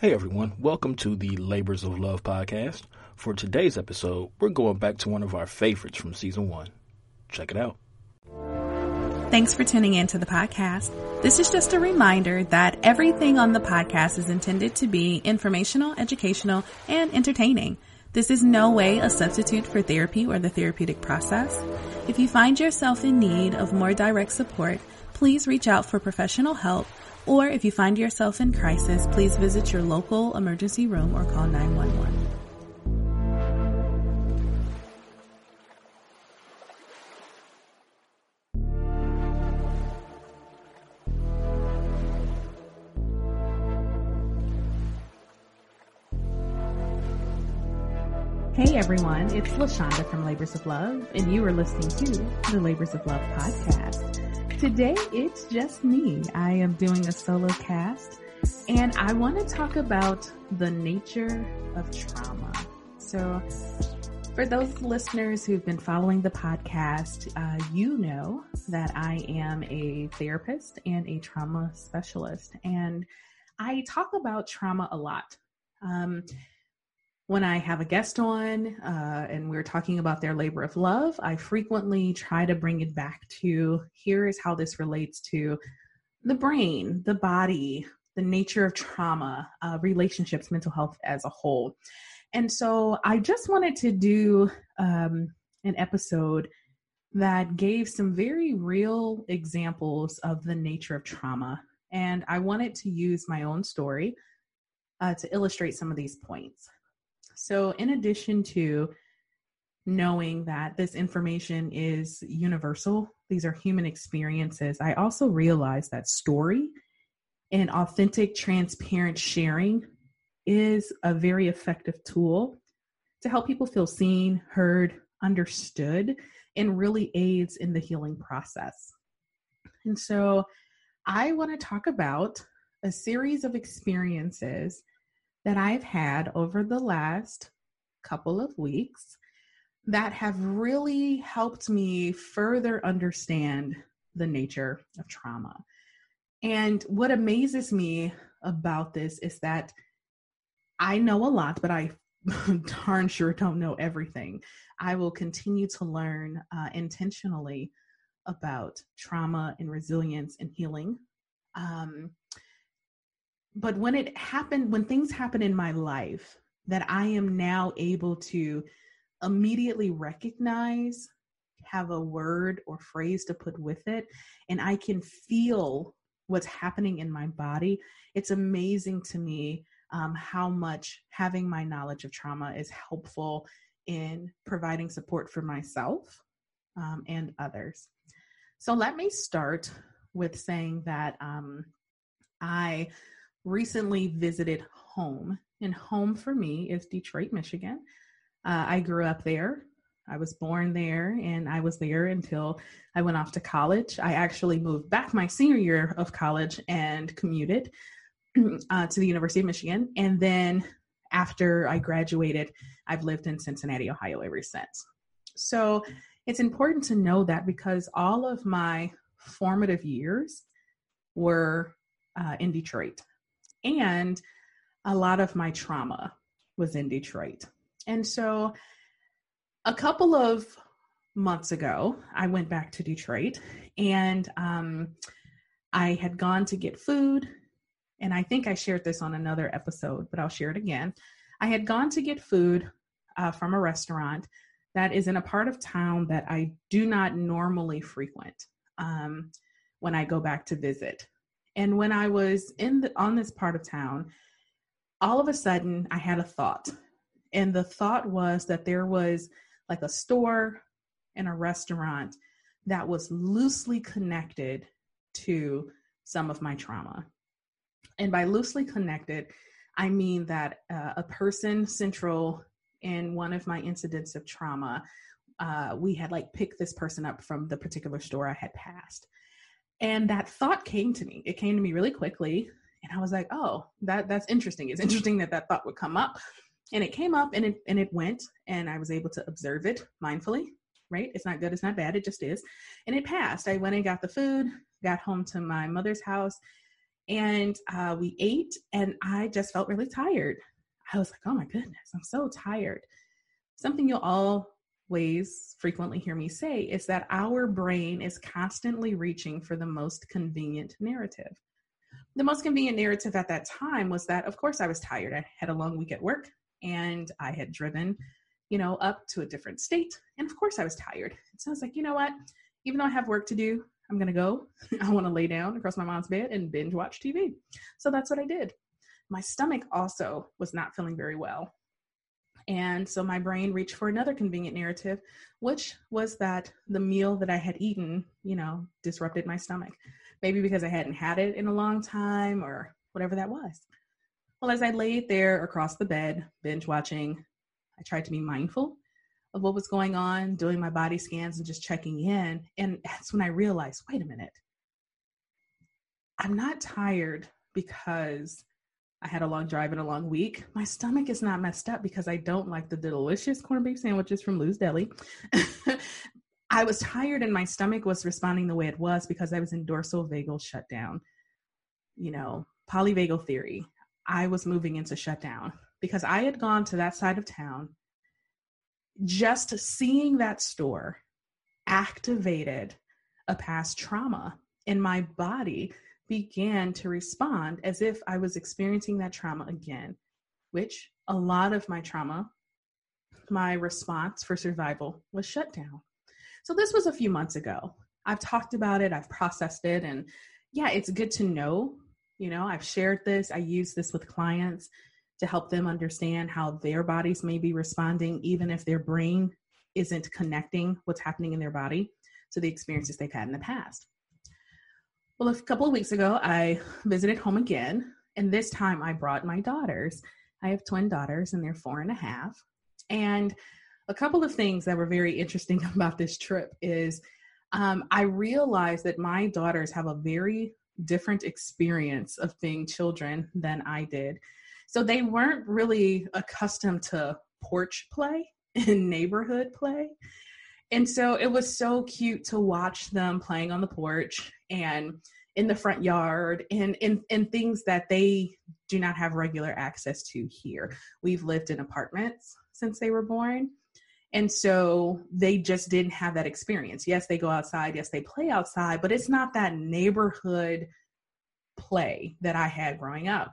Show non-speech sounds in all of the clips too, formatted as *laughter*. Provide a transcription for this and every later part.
Hey everyone, welcome to the Labors of Love podcast. For today's episode, we're going back to one of our favorites from season one. Check it out. Thanks for tuning in to the podcast. This is just a reminder that everything on the podcast is intended to be informational, educational, and entertaining. This is no way a substitute for therapy or the therapeutic process. If you find yourself in need of more direct support, please reach out for professional help or if you find yourself in crisis, please visit your local emergency room or call 911. Hey everyone, it's La Shanda from Labors of Love, and you are listening to the Labors of Love podcast. Today it's just me. I am doing a solo cast and I want to talk about the nature of trauma. So for those listeners who've been following the podcast, uh, you know that I am a therapist and a trauma specialist and I talk about trauma a lot. Um, when I have a guest on uh, and we're talking about their labor of love, I frequently try to bring it back to here is how this relates to the brain, the body, the nature of trauma, uh, relationships, mental health as a whole. And so I just wanted to do um, an episode that gave some very real examples of the nature of trauma. And I wanted to use my own story uh, to illustrate some of these points. So, in addition to knowing that this information is universal, these are human experiences, I also realize that story and authentic, transparent sharing is a very effective tool to help people feel seen, heard, understood, and really aids in the healing process. And so, I want to talk about a series of experiences that I've had over the last couple of weeks that have really helped me further understand the nature of trauma. And what amazes me about this is that I know a lot, but I *laughs* darn sure don't know everything. I will continue to learn uh, intentionally about trauma and resilience and healing. Um, but when it happened, when things happen in my life that I am now able to immediately recognize, have a word or phrase to put with it, and I can feel what's happening in my body, it's amazing to me um, how much having my knowledge of trauma is helpful in providing support for myself um, and others. So let me start with saying that um, I recently visited home, and home for me is Detroit, Michigan. Uh, I grew up there. I was born there and I was there until I went off to college. I actually moved back my senior year of college and commuted *clears throat* uh, to the University of Michigan. And then after I graduated, I've lived in Cincinnati, Ohio ever since. So it's important to know that because all of my formative years were uh, in Detroit and a lot of my trauma was in Detroit. And so a couple of months ago, I went back to Detroit and um, I had gone to get food. And I think I shared this on another episode, but I'll share it again. I had gone to get food uh, from a restaurant that is in a part of town that I do not normally frequent um, when I go back to visit. And when I was in the, on this part of town, all of a sudden I had a thought. And the thought was that there was like a store and a restaurant that was loosely connected to some of my trauma. And by loosely connected, I mean that uh, a person central in one of my incidents of trauma, uh, we had like picked this person up from the particular store I had passed. And that thought came to me. It came to me really quickly. And I was like, oh, that that's interesting. It's interesting that that thought would come up. And it came up and it and it went and I was able to observe it mindfully, right? It's not good, it's not bad, it just is. And it passed. I went and got the food, got home to my mother's house, And uh, we ate, and I just felt really tired. I was like, oh my goodness, I'm so tired. Something you'll always frequently hear me say is that our brain is constantly reaching for the most convenient narrative. The most convenient narrative at that time was that, of course, I was tired. I had a long week at work and I had driven, you know, up to a different state. And of course, I was tired. So I was like, you know what? Even though I have work to do, I'm going to go. *laughs* I want to lay down across my mom's bed and binge watch TV. So that's what I did. My stomach also was not feeling very well. And so my brain reached for another convenient narrative, which was that the meal that I had eaten, you know, disrupted my stomach. Maybe because I hadn't had it in a long time or whatever that was. Well, as I laid there across the bed, binge watching, I tried to be mindful of what was going on, doing my body scans and just checking in. And that's when I realized wait a minute, I'm not tired because I had a long drive and a long week. My stomach is not messed up because I don't like the delicious corned beef sandwiches from Lou's Deli. *laughs* I was tired and my stomach was responding the way it was because I was in dorsal vagal shutdown. You know, polyvagal theory. I was moving into shutdown because I had gone to that side of town. Just seeing that store activated a past trauma in my body began to respond as if I was experiencing that trauma again, which a lot of my trauma, my response for survival was shut down. So this was a few months ago. I've talked about it, I've processed it, and yeah, it's good to know. You know, I've shared this, I use this with clients to help them understand how their bodies may be responding, even if their brain isn't connecting what's happening in their body to the experiences they've had in the past. Well, a couple of weeks ago, I visited home again, and this time I brought my daughters. I have twin daughters, and they're four and a half. And a couple of things that were very interesting *laughs* about this trip is um, I realized that my daughters have a very different experience of being children than I did. So they weren't really accustomed to porch play *laughs* and neighborhood play. And so it was so cute to watch them playing on the porch and in the front yard and, and, and things that they do not have regular access to here. We've lived in apartments since they were born. And so they just didn't have that experience. Yes, they go outside. Yes, they play outside, but it's not that neighborhood play that I had growing up.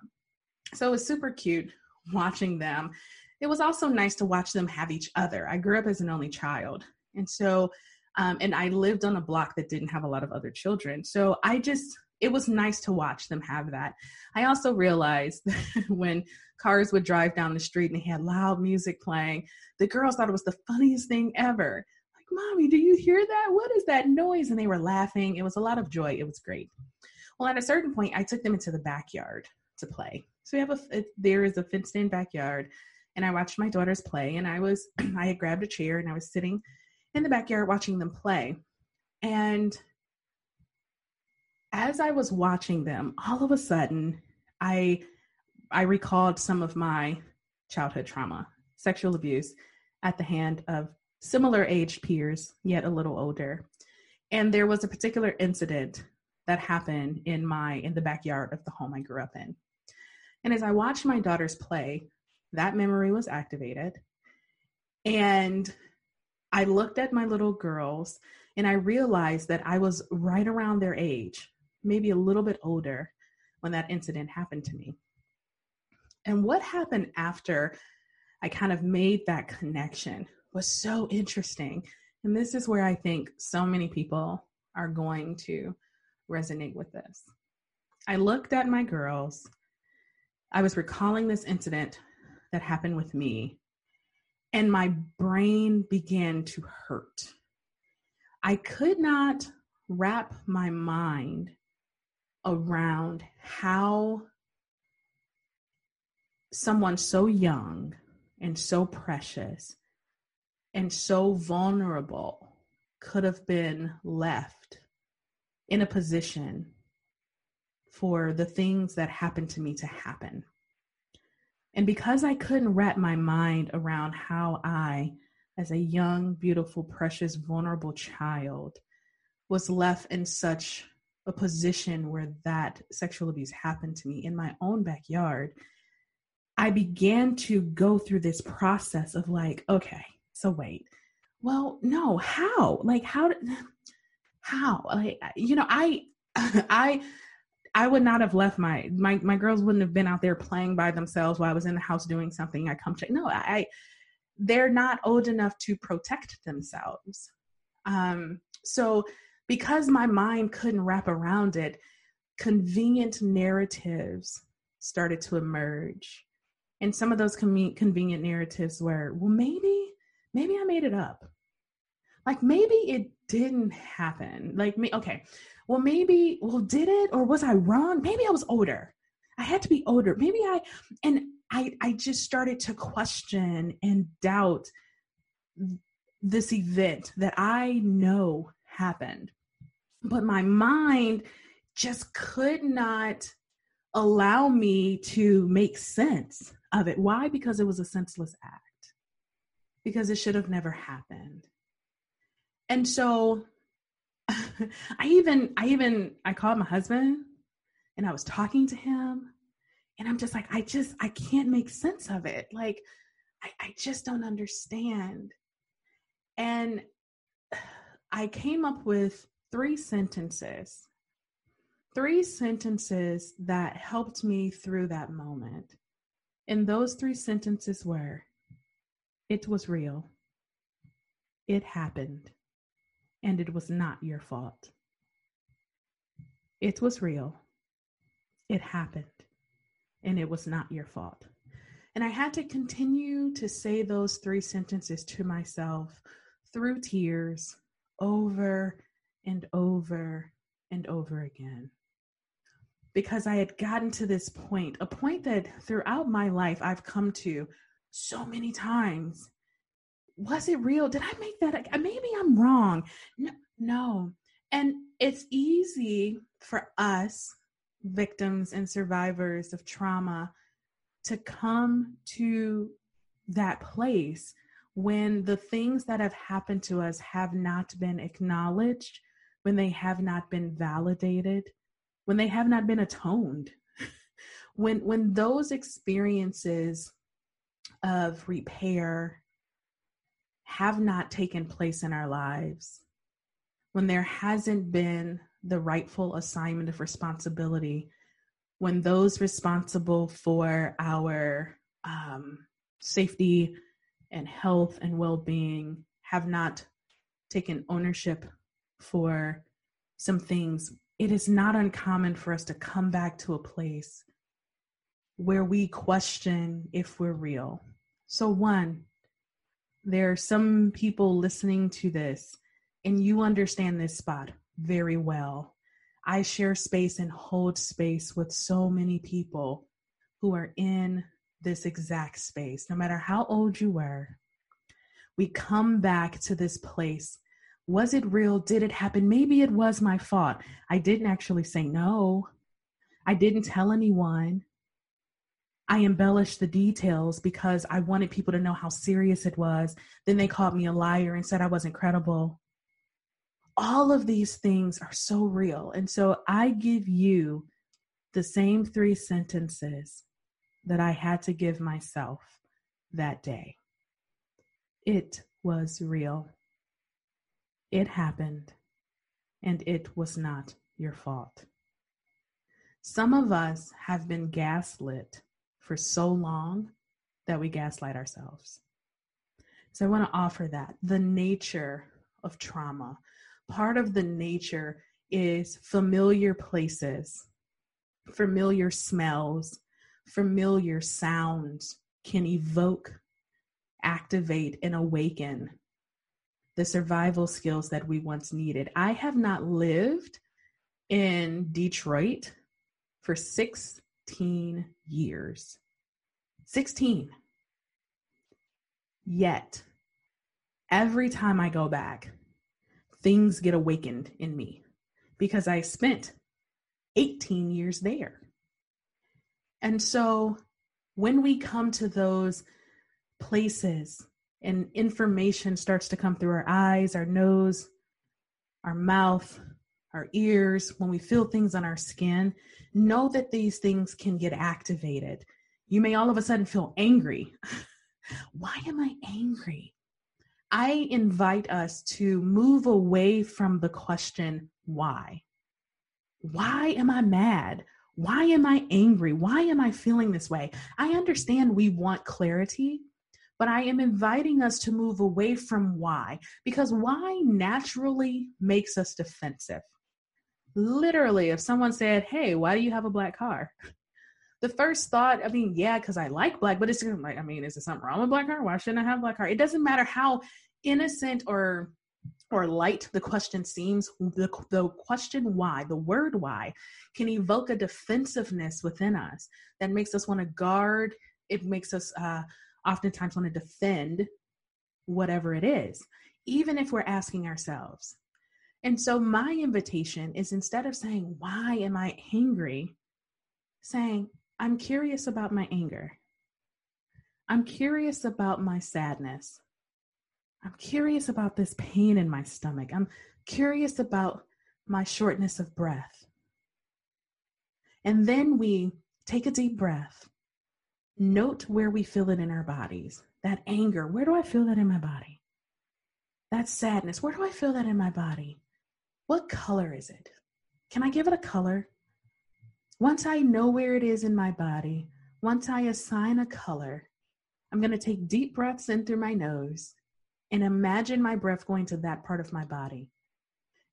So it was super cute watching them. It was also nice to watch them have each other. I grew up as an only child. And so, um, and I lived on a block that didn't have a lot of other children. So I just, it was nice to watch them have that. I also realized *laughs* when cars would drive down the street and they had loud music playing, the girls thought it was the funniest thing ever. Like, mommy, do you hear that? What is that noise? And they were laughing. It was a lot of joy. It was great. Well, at a certain point, I took them into the backyard to play. So we have a, there is a fenced in backyard and I watched my daughters play and I was, *clears throat* I had grabbed a chair and I was sitting in the backyard watching them play. And as I was watching them, all of a sudden, I I recalled some of my childhood trauma, sexual abuse at the hand of similar aged peers, yet a little older. And there was a particular incident that happened in my in the backyard of the home I grew up in. And as I watched my daughters play, that memory was activated. And I looked at my little girls and I realized that I was right around their age, maybe a little bit older, when that incident happened to me. And what happened after I kind of made that connection was so interesting. And this is where I think so many people are going to resonate with this. I looked at my girls. I was recalling this incident that happened with me and my brain began to hurt. I could not wrap my mind around how someone so young and so precious and so vulnerable could have been left in a position for the things that happened to me to happen. And because I couldn't wrap my mind around how I, as a young, beautiful, precious, vulnerable child, was left in such a position where that sexual abuse happened to me in my own backyard, I began to go through this process of like, okay, so wait, well, no, how? Like, how? Did, *sighs* how? Like, you know, I, *laughs* I, I would not have left my my my girls wouldn't have been out there playing by themselves while I was in the house doing something. I come check. No, I, they're not old enough to protect themselves. Um, so because my mind couldn't wrap around it, convenient narratives started to emerge. And some of those convenient narratives were, well, maybe, maybe I made it up. Like maybe it didn't happen. Like me, okay. Well, maybe, well, did it or was I wrong? Maybe I was older. I had to be older. Maybe I, and I, I just started to question and doubt this event that I know happened. But my mind just could not allow me to make sense of it. Why? Because it was a senseless act. Because it should have never happened. And so *laughs* I even I even I called my husband and I was talking to him and I'm just like I just I can't make sense of it. Like I, I just don't understand. And *sighs* I came up with three sentences, three sentences that helped me through that moment. And those three sentences were it was real, it happened, and it was not your fault. It was real, it happened, and it was not your fault. And I had to continue to say those three sentences to myself through tears over and over and over again. Because I had gotten to this point, a point that throughout my life I've come to so many times. Was it real? Did I make that? Maybe I'm wrong. No, no. And it's easy for us, victims and survivors of trauma, to come to that place when the things that have happened to us have not been acknowledged, when they have not been validated, when they have not been atoned, *laughs* when when those experiences of repair have not taken place in our lives, when there hasn't been the rightful assignment of responsibility, when those responsible for our um, safety and health and well being have not taken ownership for some things, it is not uncommon for us to come back to a place where we question if we're real. So, one, there are some people listening to this, and you understand this spot very well. I share space and hold space with so many people who are in this exact space, no matter how old you were. We come back to this place. Was it real? Did it happen? Maybe it was my fault. I didn't actually say no. I didn't tell anyone. I embellished the details because I wanted people to know how serious it was. Then they called me a liar and said I wasn't credible. All of these things are so real. And so I give you the same three sentences that I had to give myself that day. It was real. It happened, and it was not your fault. Some of us have been gaslit for so long that we gaslight ourselves. So I want to offer that the nature of trauma. Part of the nature is familiar places, familiar smells, familiar sounds can evoke, activate, and awaken the survival skills that we once needed. I have not lived in Detroit for 16 years. 16. Yet, every time I go back, things get awakened in me because I spent 18 years there. And so when we come to those places and information starts to come through our eyes, our nose, our mouth, our ears, when we feel things on our skin, know that these things can get activated. You may all of a sudden feel angry. *laughs* Why am I angry? I invite us to move away from the question, why? Why am I mad? Why am I angry? Why am I feeling this way? I understand we want clarity, but I am inviting us to move away from why, because why naturally makes us defensive. Literally, if someone said, Hey, why do you have a black car? The first thought, I mean, yeah, because I like black, but it's like, I mean, is there something wrong with black car? Why shouldn't I have black car? It doesn't matter how innocent or or light the question seems the, the question why the word why can evoke a defensiveness within us that makes us want to guard it makes us uh, oftentimes want to defend whatever it is even if we're asking ourselves and so my invitation is instead of saying why am i angry saying i'm curious about my anger i'm curious about my sadness I'm curious about this pain in my stomach. I'm curious about my shortness of breath. And then we take a deep breath, note where we feel it in our bodies. That anger, where do I feel that in my body? That sadness, where do I feel that in my body? What color is it? Can I give it a color? Once I know where it is in my body, once I assign a color, I'm going to take deep breaths in through my nose and imagine my breath going to that part of my body.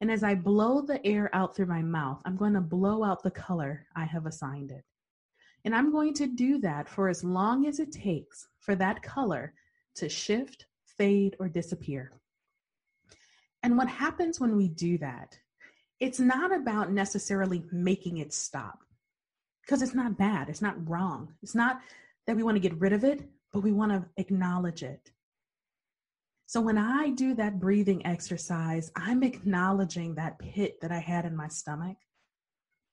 And as I blow the air out through my mouth, I'm going to blow out the color I have assigned it. And I'm going to do that for as long as it takes for that color to shift, fade, or disappear. And what happens when we do that? It's not about necessarily making it stop because it's not bad, it's not wrong. It's not that we want to get rid of it, but we want to acknowledge it. So when I do that breathing exercise, I'm acknowledging that pit that I had in my stomach.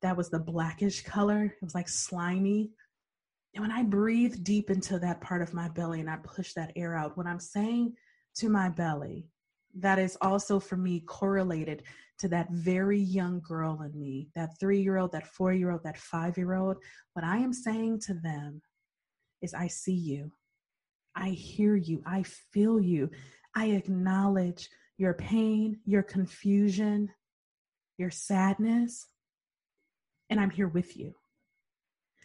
That was the blackish color. It was like slimy. And when I breathe deep into that part of my belly and I push that air out, what I'm saying to my belly, that is also for me correlated to that very young girl in me, that three year old, that four year old, that five year old. What I am saying to them is, I see you. I hear you. I feel you. I acknowledge your pain, your confusion, your sadness, and I'm here with you.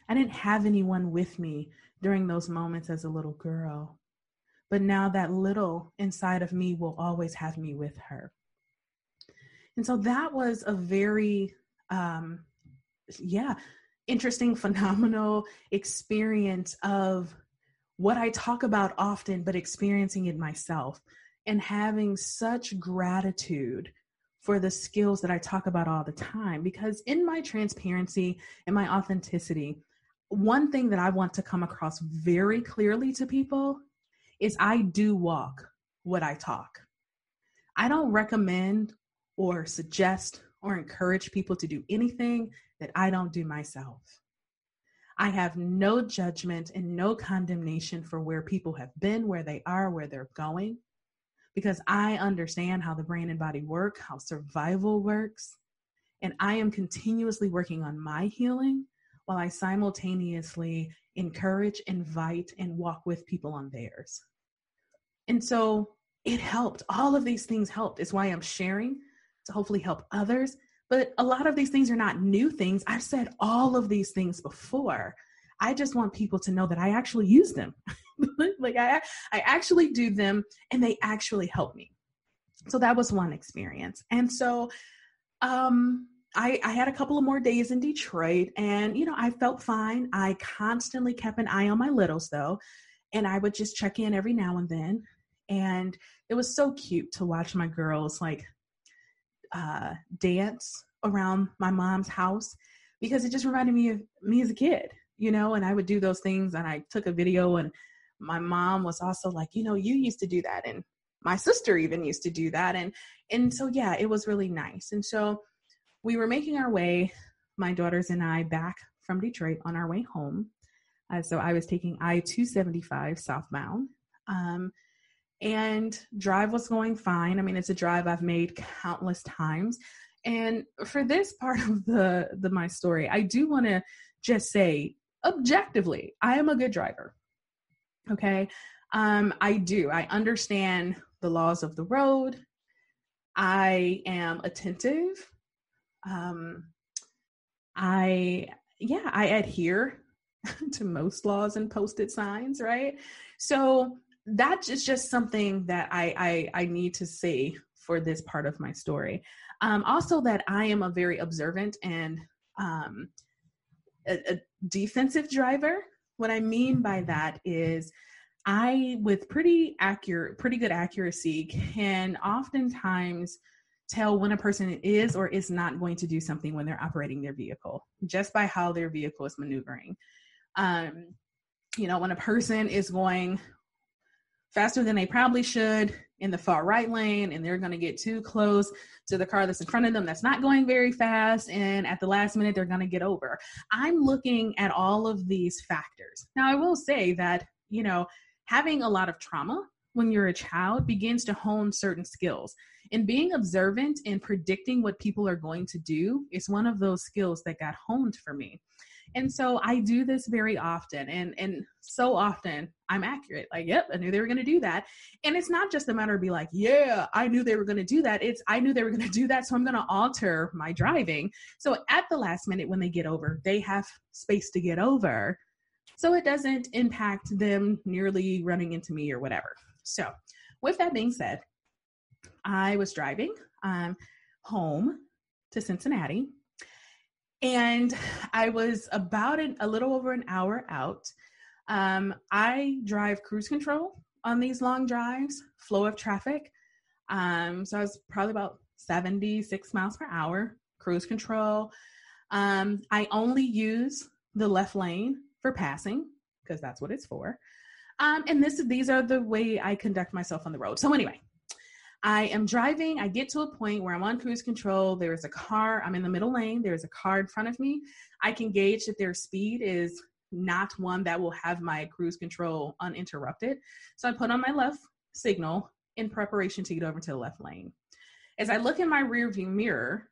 I didn't have anyone with me during those moments as a little girl, but now that little inside of me will always have me with her. And so that was a very, um, yeah, interesting, *laughs* phenomenal experience of what I talk about often, but experiencing it myself and having such gratitude for the skills that I talk about all the time. Because in my transparency and my authenticity, one thing that I want to come across very clearly to people is I do walk what I talk. I don't recommend or suggest or encourage people to do anything that I don't do myself. I have no judgment and no condemnation for where people have been, where they are, where they're going, because I understand how the brain and body work, how survival works. And I am continuously working on my healing while I simultaneously encourage, invite, and walk with people on theirs. And so it helped. All of these things helped. It's why I'm sharing to hopefully help others but a lot of these things are not new things. I've said all of these things before. I just want people to know that I actually use them. *laughs* like I I actually do them and they actually help me. So that was one experience. And so um I, I had a couple of more days in Detroit and you know I felt fine. I constantly kept an eye on my littles though, and I would just check in every now and then. And it was so cute to watch my girls like uh, dance around my mom's house because it just reminded me of me as a kid, you know, and I would do those things and I took a video and my mom was also like, you know, you used to do that and my sister even used to do that and and so yeah, it was really nice. And so we were making our way my daughters and I back from Detroit on our way home. Uh, so I was taking I 275 southbound. Um, and drive was going fine. I mean, it's a drive I've made countless times. And for this part of the, the my story, I do want to just say objectively, I am a good driver. Okay. Um, I do. I understand the laws of the road. I am attentive. Um, I, yeah, I adhere *laughs* to most laws and posted signs, right? So that is just something that I, I, I need to say for this part of my story. Um, also, that I am a very observant and um, a, a defensive driver. What I mean by that is I, with pretty accurate, pretty good accuracy, can oftentimes tell when a person is or is not going to do something when they're operating their vehicle just by how their vehicle is maneuvering. Um, you know, when a person is going faster than they probably should in the far right lane and they're going to get too close to the car that's in front of them that's not going very fast and at the last minute they're going to get over. I'm looking at all of these factors. Now, I will say that, you know, having a lot of trauma when you're a child begins to hone certain skills. And being observant and predicting what people are going to do is one of those skills that got honed for me. And so I do this very often and and so often I'm accurate. Like, yep, I knew they were going to do that. And it's not just a matter of be like, yeah, I knew they were going to do that. It's I knew they were going to do that, so I'm going to alter my driving. So at the last minute when they get over, they have space to get over. So it doesn't impact them nearly running into me or whatever. So, with that being said, I was driving um, home to Cincinnati and I was about an, a little over an hour out. Um, I drive cruise control on these long drives, flow of traffic. Um, so I was probably about 76 miles per hour, cruise control. Um, I only use the left lane for passing because that's what it's for. Um, and this these are the way I conduct myself on the road. So anyway, I am driving. I get to a point where I'm on cruise control. There's a car. I'm in the middle lane. There's a car in front of me. I can gauge that their speed is not one that will have my cruise control uninterrupted. So I put on my left signal in preparation to get over to the left lane. As I look in my rearview mirror,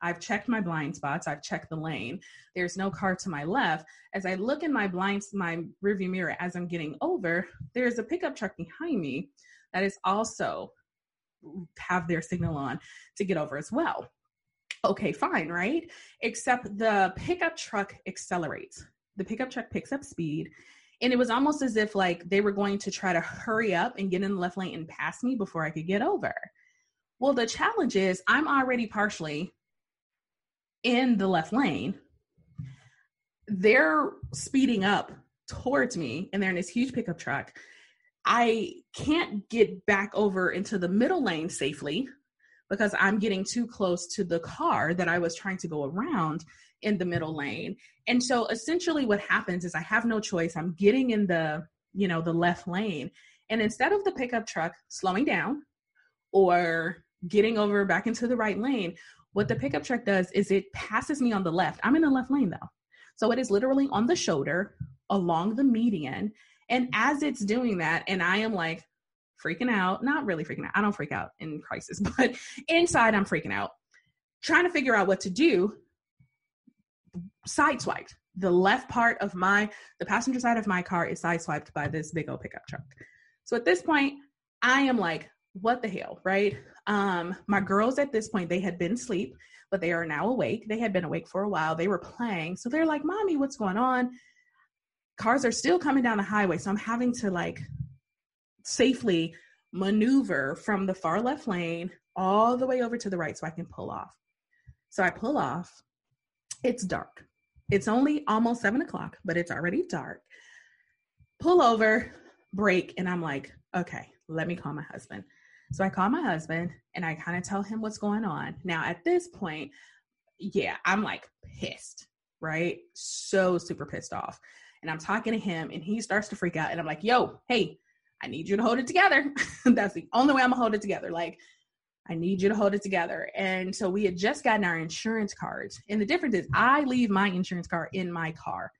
I've checked my blind spots. I've checked the lane. There's no car to my left. As I look in my blind my rearview mirror as I'm getting over, there's a pickup truck behind me that is also have their signal on to get over as well. Okay, fine, right? Except the pickup truck accelerates. The pickup truck picks up speed. And it was almost as if like they were going to try to hurry up and get in the left lane and pass me before I could get over. Well, the challenge is I'm already partially in the left lane. They're speeding up towards me and they're in this huge pickup truck. I can't get back over into the middle lane safely because I'm getting too close to the car that I was trying to go around in the middle lane. And so essentially what happens is I have no choice. I'm getting in the, you know, the left lane. And instead of the pickup truck slowing down or getting over back into the right lane, what the pickup truck does is it passes me on the left. I'm in the left lane though. So it is literally on the shoulder along the median and as it's doing that, and I am like freaking out, not really freaking out. I don't freak out in crisis, *laughs* but inside I'm freaking out, trying to figure out what to do. Sideswiped. The left part of my, the passenger side of my car is sideswiped by this big old pickup truck. So at this point, I am like, what the hell, right? Um, my girls at this point, they had been asleep, but they are now awake. They had been awake for a while. They were playing. So they're like, Mommy, what's going on? Cars are still coming down the highway. So I'm having to like safely maneuver from the far left lane all the way over to the right so I can pull off. So I pull off. It's dark. It's only almost seven o'clock, but it's already dark. Pull over, break, and I'm like, okay, let me call my husband. So I call my husband and I kind of tell him what's going on. Now, at this point, yeah, I'm like pissed, right? So super pissed off and I'm talking to him and he starts to freak out and I'm like, yo, hey, I need you to hold it together. *laughs* That's the only way I'm gonna hold it together. Like, I need you to hold it together. And so we had just gotten our insurance cards. And the difference is I leave my insurance card in my car.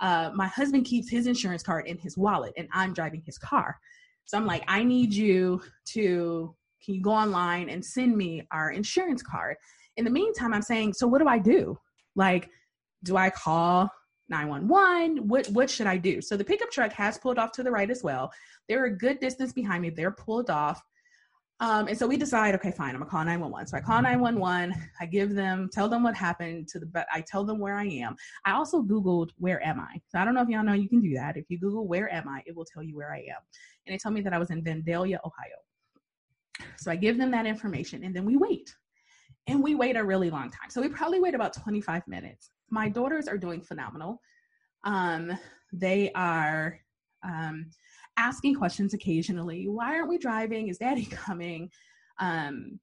Uh, my husband keeps his insurance card in his wallet and I'm driving his car. So I'm like, I need you to, can you go online and send me our insurance card? In the meantime, I'm saying, so what do I do? Like, do I call 911? What what should I do? So the pickup truck has pulled off to the right as well. They're a good distance behind me. They're pulled off. Um, and so we decide, okay, fine, I'm gonna call 911. So I call 911, I give them, tell them what happened to the, but I tell them where I am. I also Googled, where am I? So I don't know if y'all know you can do that. If you Google, where am I, it will tell you where I am. And it told me that I was in Vandalia, Ohio. So I give them that information and then we wait. And we wait a really long time. So we probably wait about 25 minutes. My daughters are doing phenomenal. Um, they are, um, asking questions occasionally. Why aren't we driving? Is daddy *laughs* coming? Um,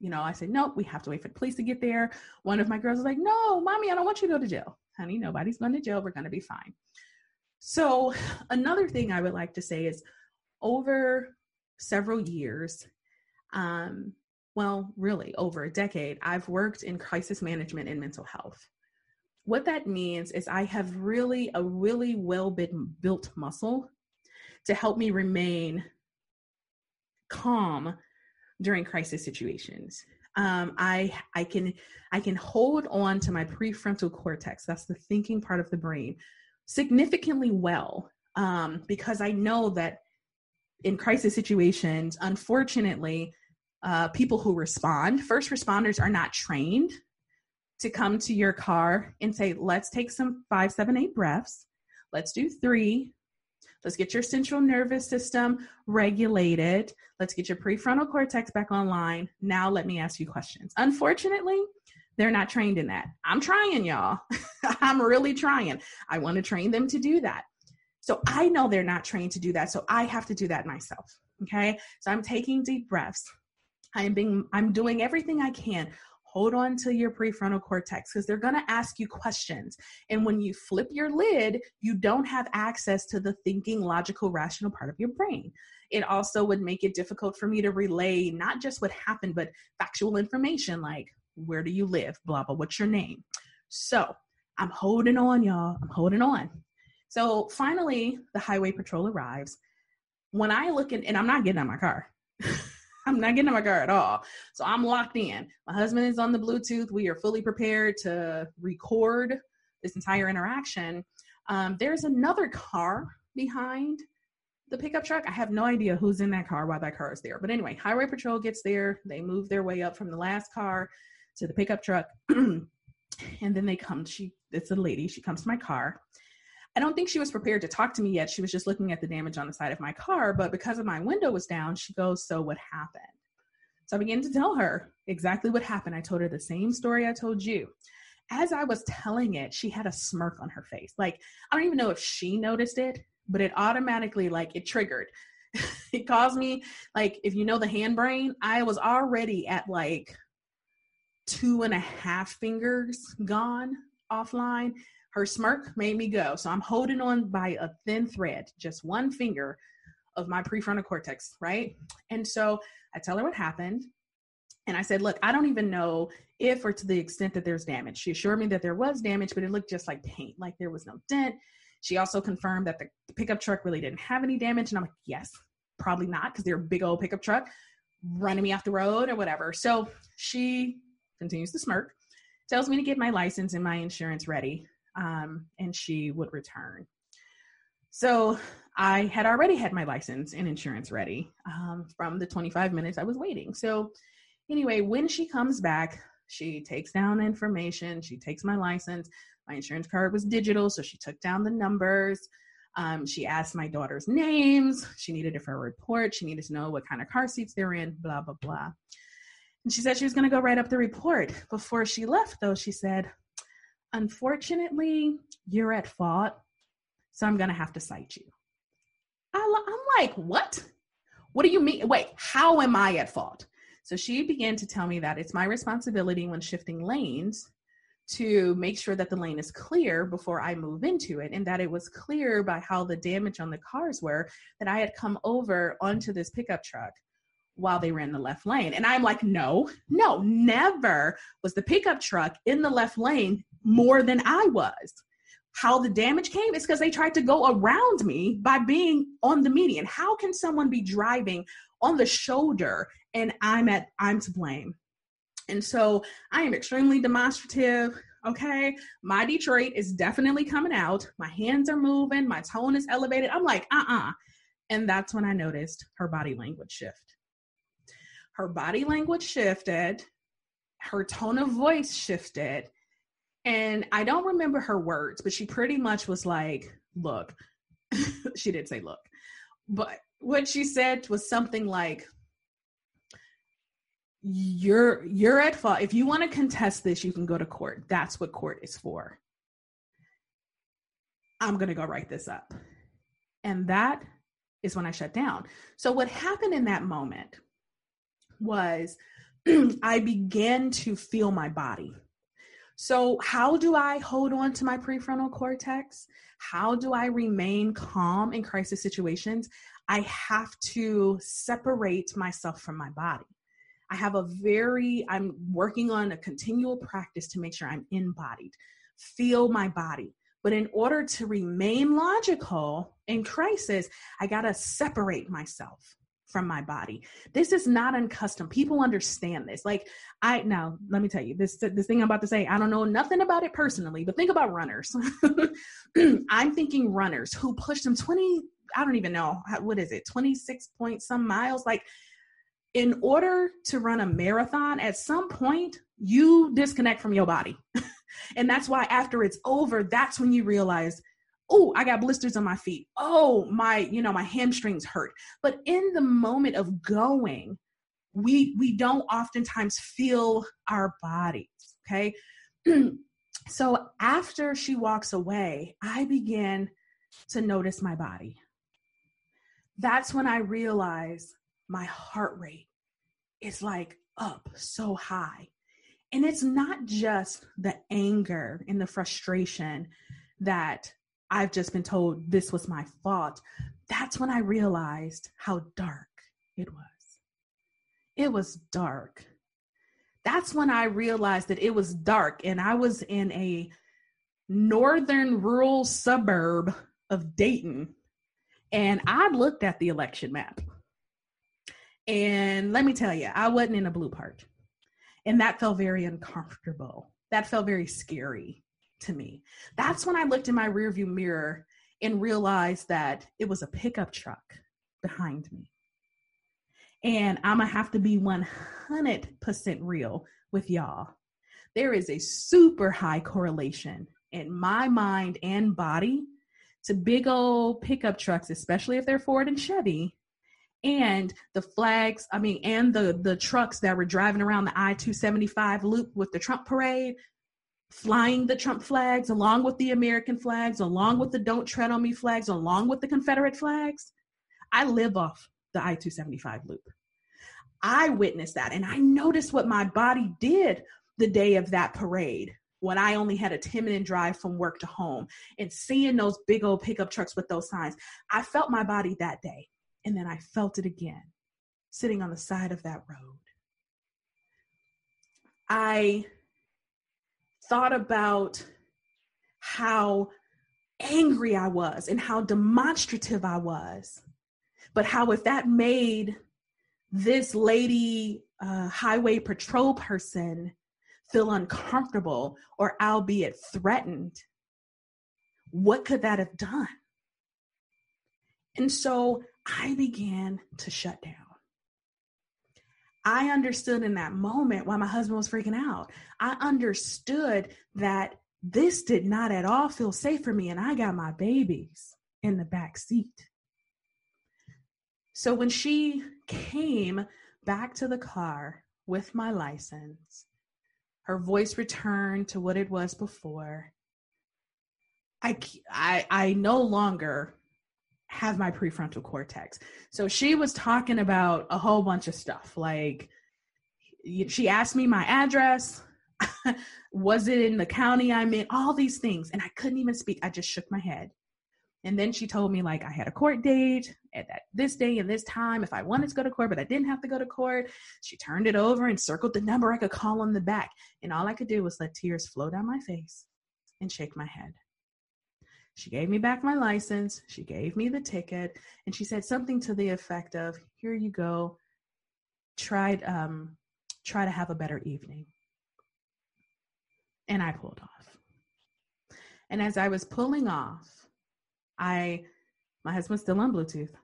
you know, I said, nope, we have to wait for the police to get there. One of my girls was like, no, mommy, I don't want you to go to jail. Honey, nobody's going to jail. We're going to be fine. So, another thing I would like to say is over several years, um, well, really over a decade, I've worked in crisis management and mental health. What that means is I have really a really well built muscle to help me remain calm during crisis situations. Um, I I can I can hold on to my prefrontal cortex. That's the thinking part of the brain significantly well um, because I know that in crisis situations, unfortunately, uh, people who respond, first responders, are not trained to come to your car and say, "Let's take some five, seven, eight breaths. Let's do three, Let's get your central nervous system regulated. Let's get your prefrontal cortex back online. Now, let me ask you questions. Unfortunately, they're not trained in that. I'm trying, y'all. *laughs* I'm really trying. I want to train them to do that. So I know they're not trained to do that. So I have to do that myself. Okay. So I'm taking deep breaths. I am being, I'm doing everything I can hold on to your prefrontal cortex because they're going to ask you questions. And when you flip your lid, you don't have access to the thinking, logical, rational part of your brain. It also would make it difficult for me to relay not just what happened, but factual information like where do you live, blah, blah, what's your name. So I'm holding on, y'all. I'm holding on. So finally, the highway patrol arrives. When I look in, and I'm not getting out my car. *laughs* I'm not getting in my car at all. So I'm locked in. My husband is on the Bluetooth. We are fully prepared to record this entire interaction. Um, there's another car behind the pickup truck. I have no idea who's in that car, why that car is there. But anyway, Highway Patrol gets there. They move their way up from the last car to the pickup truck. *clears throat* and then they come, she, it's a lady, she comes to my car. I don't think she was prepared to talk to me yet. She was just looking at the damage on the side of my car. But because of my window was down, she goes, So what happened? So I began to tell her exactly what happened. I told her the same story I told you. As I was telling it, she had a smirk on her face. Like, I don't even know if she noticed it, but it automatically, like, it triggered. *laughs* it caused me, like, if you know the hand brain, I was already at like two and a half fingers gone offline her smirk made me go. So I'm holding on by a thin thread, just one finger of my prefrontal cortex, right? And so I tell her what happened. And I said, Look, I don't even know if or to the extent that there's damage. She assured me that there was damage, but it looked just like paint, like there was no dent. She also confirmed that the, pickup truck really didn't have any damage. And I'm like, Yes, probably not, because they're a big old pickup truck running me off the road or whatever. So she continues to smirk, tells me to get my license and my insurance ready um, and she would return. So I had already had my license and insurance ready um, from the 25 minutes I was waiting. So, anyway, when she comes back, she takes down information, she takes my license. My insurance card was digital, so she took down the numbers. Um, she asked my daughter's names. She needed it for a report. She needed to know what kind of car seats they're in, blah, blah, blah. And she said she was going to go write up the report. Before she left, though, she said, unfortunately, you're at fault, so I'm going to have to cite you. I'm like, what? What do you mean? Wait, how am I at fault? So she began to tell me that it's my responsibility when shifting lanes to make sure that the lane is clear before I move into it, and that it was clear by how the damage on the cars were that I had come over onto this pickup truck while they were in the left lane. And I'm like, no, no, never was the pickup truck in the left lane more than I was. How the damage came is because they tried to go around me by being on the median. How can someone be driving on the shoulder and I'm at I'm to blame? And so I am extremely demonstrative. Okay. My Detroit is definitely coming out. My hands are moving. My tone is elevated. I'm like, uh uh-uh. uh. And that's when I noticed her body language shift. Her body language shifted. Her tone of voice shifted. And I don't remember her words, but she pretty much was like, look, *laughs* she did say look, but what she said was something like, you're you're at fault. If you want to contest this, you can go to court. That's what court is for. I'm going to go write this up. And that is when I shut down. So what happened in that moment was *clears throat* I began to feel my body. So, how do I hold on to my prefrontal cortex? How do I remain calm in crisis situations? I have to separate myself from my body. I have a very, I'm working on a continual practice to make sure I'm embodied, feel my body. But in order to remain logical in crisis, I got to separate myself from my body. This is not uncustom. People understand this. Like I now, let me tell you this this thing I'm about to say. I don't know nothing about it personally, but think about runners. *laughs* I'm thinking runners who push them 20. I don't even know what is it, 26 point some miles. Like in order to run a marathon, at some point you disconnect from your body. *laughs* and that's why after it's over, that's when you realize, oh, I got blisters on my feet. Oh, my, you know, my hamstrings hurt. But in the moment of going, we we don't oftentimes feel our bodies, okay? *clears throat* so after she walks away, I begin to notice my body. That's when I realize my heart rate is like up so high. And it's not just the anger and the frustration that I've just been told this was my fault. That's when I realized how dark it was. It was dark. That's when I realized that it was dark and I was in a northern rural suburb of Dayton. And I looked at the election map and let me tell you, I wasn't in a blue part. And that felt very uncomfortable. That felt very scary to me. That's when I looked in my rearview mirror and realized that it was a pickup truck behind me. And I'm to have to be 100% real with y'all. There is a super high correlation in my mind and body to big old pickup trucks, especially if they're Ford and Chevy, and the flags i mean and the the trucks that were driving around the i-275 loop with the trump parade flying the trump flags along with the american flags along with the don't tread on me flags along with the confederate flags i live off the i-275 loop i witnessed that and i noticed what my body did the day of that parade when I only had a 10 minute drive from work to home and seeing those big old pickup trucks with those signs, I felt my body that day. And then I felt it again, sitting on the side of that road. I thought about how angry I was and how demonstrative I was, but how if that made this lady uh, highway patrol person feel uncomfortable or albeit threatened, what could that have done? And so I began to shut down. I understood in that moment why my husband was freaking out. I understood that this did not at all feel safe for me, and I got my babies in the back seat. So when she came back to the car with my license, her voice returned to what it was before. I, I, I no longer have my prefrontal cortex. So she was talking about a whole bunch of stuff. Like she asked me my address. *laughs* was it in the county I'm in? All these things. And I couldn't even speak. I just shook my head. And then she told me like I had a court date at that this day and this time if I wanted to go to court, but I didn't have to go to court. She turned it over and circled the number I could call on the back. And all I could do was let tears flow down my face and shake my head. She gave me back my license. She gave me the ticket. And she said something to the effect of, Here you go. Tried, um, try to have a better evening. And I pulled off. And as I was pulling off, I, my husband's still on Bluetooth.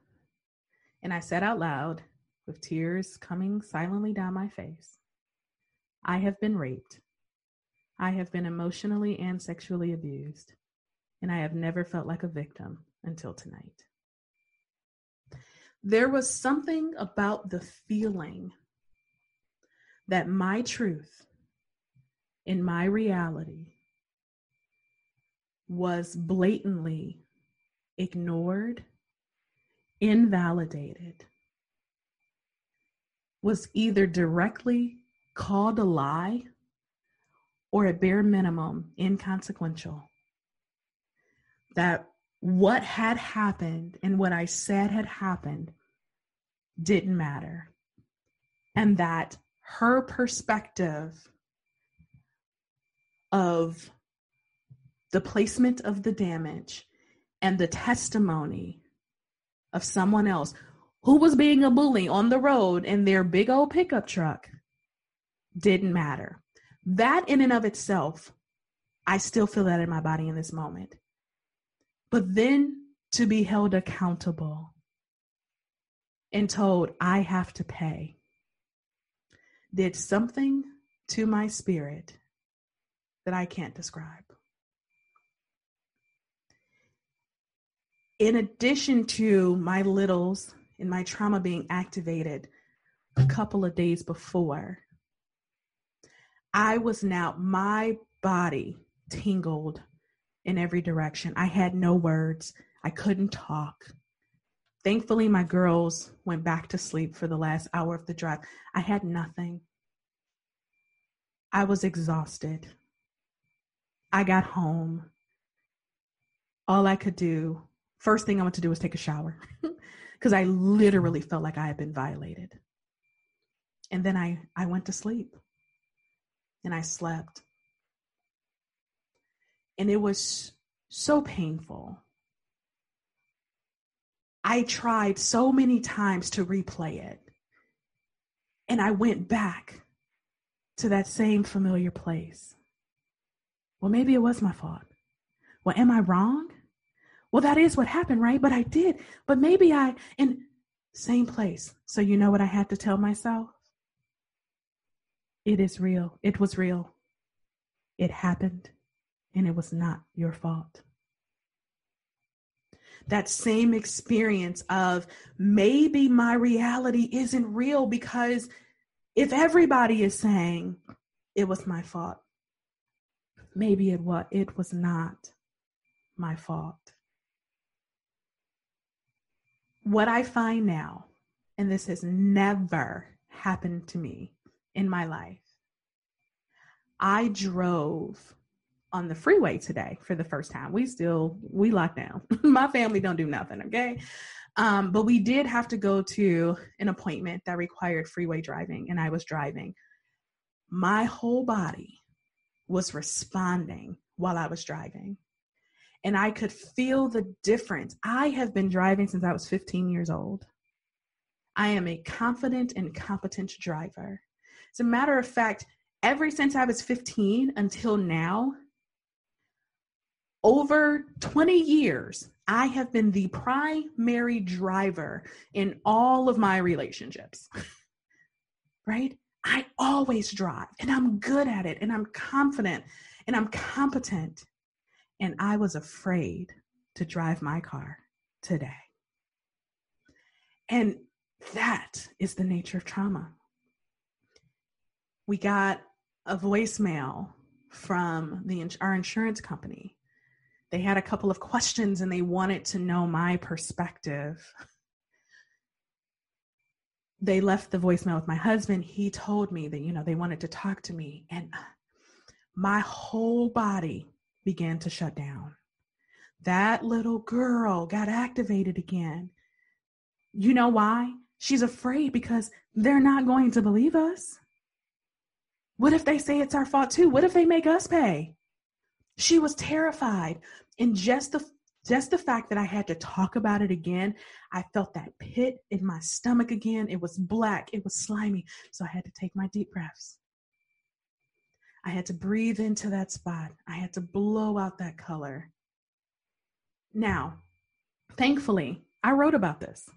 And I said out loud, with tears coming silently down my face, I have been raped. I have been emotionally and sexually abused. And I have never felt like a victim until tonight. There was something about the feeling that my truth in my reality was blatantly ignored, invalidated, was either directly called a lie or at bare minimum inconsequential. That what had happened and what I said had happened didn't matter. And that her perspective of the placement of the damage and the testimony of someone else who was being a bully on the road in their big old pickup truck didn't matter. That, in and of itself, I still feel that in my body in this moment. But then to be held accountable and told I have to pay did something to my spirit that I can't describe. In addition to my littles and my trauma being activated a couple of days before, I was now, my body tingled in every direction. I had no words. I couldn't talk. Thankfully, my girls went back to sleep for the last hour of the drive. I had nothing. I was exhausted. I got home. All I could do, first thing I went to do was take a shower *laughs* because I literally felt like I had been violated. And then I, I went to sleep and I slept. And it was so painful. I tried so many times to replay it. And I went back to that same familiar place. Well, maybe it was my fault. Well, am I wrong? Well, that is what happened, right? But I did. But maybe I, in same place. So you know what I had to tell myself? It is real. It was real. It happened, and it was not your fault. That same experience of maybe my reality isn't real because if everybody is saying it was my fault, maybe it was it was not my fault. What I find now, and this has never happened to me in my life, I drove on the freeway today for the first time. We still we locked down. *laughs* my family don't do nothing, okay? Um, but we did have to go to an appointment that required freeway driving, and I was driving. My whole body was responding while I was driving. And I could feel the difference. I have been driving since I was 15 years old. I am a confident and competent driver. As a matter of fact, ever since I was 15 until now, over 20 years, I have been the primary driver in all of my relationships. *laughs* right? I always drive and I'm good at it and I'm confident and I'm competent. And I was afraid to drive my car today. And that is the nature of trauma. We got a voicemail from the our insurance company they had a couple of questions and they wanted to know my perspective. They left the voicemail with my husband. He told me that, you know, they wanted to talk to me, and my whole body began to shut down. That little girl got activated again. You know why? She's afraid because they're not going to believe us. What if they say it's our fault too? What if they make us pay? She was terrified. And just the just the fact that I had to talk about it again, I felt that pit in my stomach again. It was black, it was slimy. So I had to take my deep breaths. I had to breathe into that spot. I had to blow out that color. Now, thankfully, I wrote about this.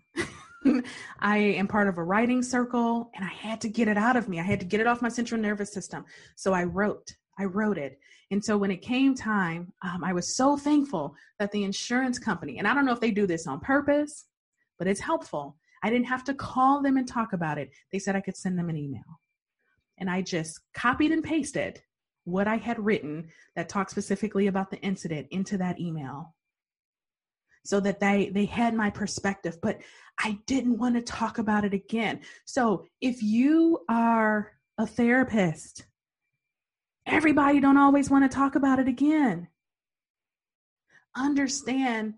*laughs* I am part of a writing circle and I had to get it out of me. I had to get it off my central nervous system. So I wrote. I wrote it. And so when it came time, um, I was so thankful that the insurance company, and I don't know if they do this on purpose, but it's helpful. I didn't have to call them and talk about it. They said I could send them an email. And I just copied and pasted what I had written that talked specifically about the incident into that email so that they they had my perspective but i didn't want to talk about it again so if you are a therapist everybody don't always want to talk about it again. Understand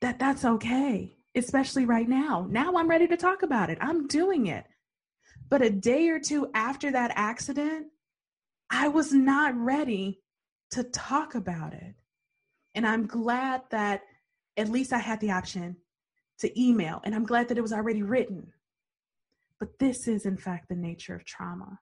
that that's okay especially right now. Now i'm ready to talk about it. I'm doing it. But a day or two after that accident i was not ready to talk about it. And i'm glad that at least I had the option to email, and I'm glad that it was already written. But this is, in fact, the nature of trauma.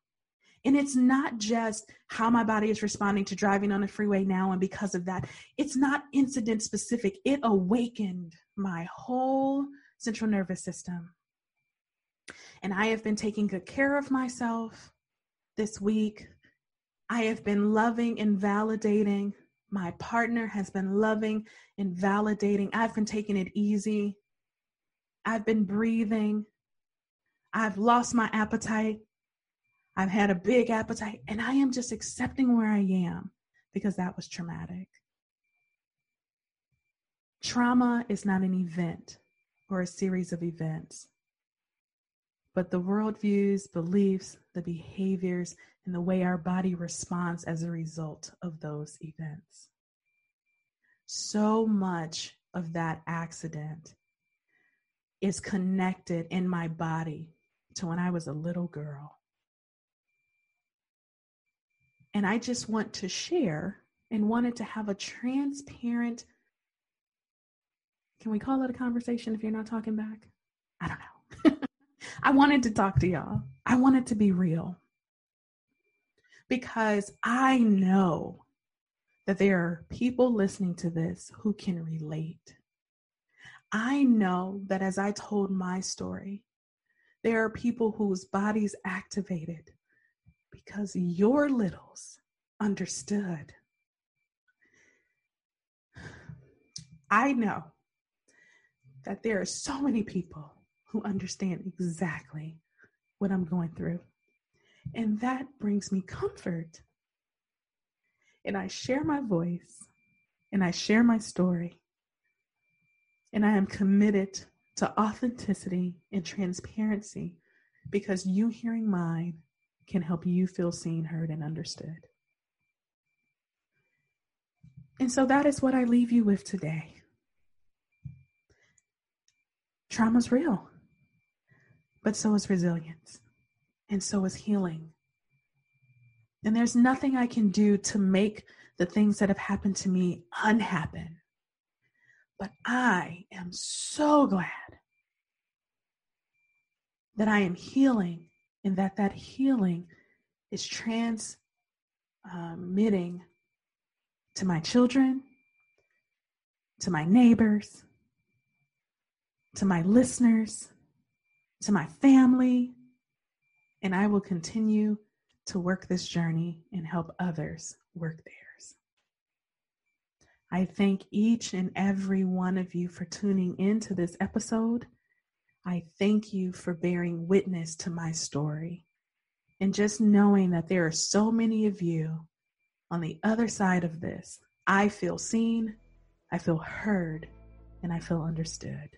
And it's not just how my body is responding to driving on the freeway now, and because of that, it's not incident specific. It awakened my whole central nervous system. And I have been taking good care of myself this week. I have been loving and validating my partner has been loving and validating. I've been taking it easy. I've been breathing. I've lost my appetite. I've had a big appetite, and I am just accepting where I am because that was traumatic. Trauma is not an event or a series of events, but the worldviews, beliefs, the behaviors, and the way our body responds as a result of those events. So much of that accident is connected in my body to when I was a little girl. And I just want to share and wanted to have a transparent can we call it a conversation if you're not talking back? I don't know. *laughs* I wanted to talk to y'all. I wanted to be real because I know that there are people listening to this who can relate. I know that as I told my story, there are people whose bodies activated because your littles understood. I know that there are so many people who understand exactly what I'm going through. And that brings me comfort. And I share my voice and I share my story. And I am committed to authenticity and transparency because you hearing mine can help you feel seen, heard, and understood. And so that is what I leave you with today. Trauma's real, but so is resilience and so is healing. And there's nothing I can do to make the things that have happened to me unhappen. But I am so glad that I am healing and that that healing is transmitting to my children, to my neighbors, to my listeners, to my family, and I will continue to work this journey and help others work theirs. I thank each and every one of you for tuning into this episode. I thank you for bearing witness to my story and just knowing that there are so many of you on the other side of this. I feel seen, I feel heard, and I feel understood.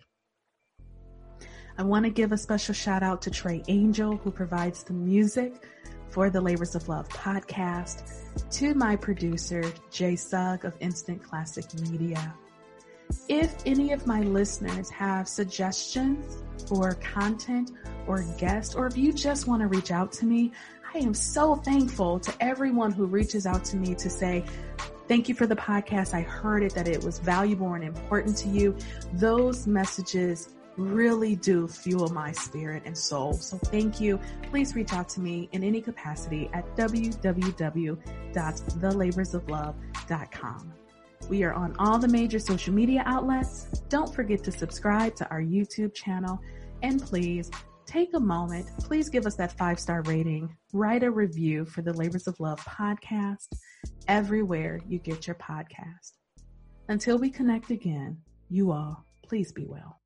I want to give a special shout out to Trey Angel, who provides the music for the Labors of Love podcast, to my producer, Jay Sugg of Instant Classic Media. If any of my listeners have suggestions for content or guests, or if you just want to reach out to me, I am so thankful to everyone who reaches out to me to say, Thank you for the podcast. I heard it that it was valuable and important to you. Those messages really do fuel my spirit and soul. So thank you. Please reach out to me in any capacity at www.thelaborsoflove.com. We are on all the major social media outlets. Don't forget to subscribe to our YouTube channel and please take a moment. Please give us that five star rating. Write a review for the Labors of Love podcast everywhere you get your podcast. Until we connect again, you all, please be well.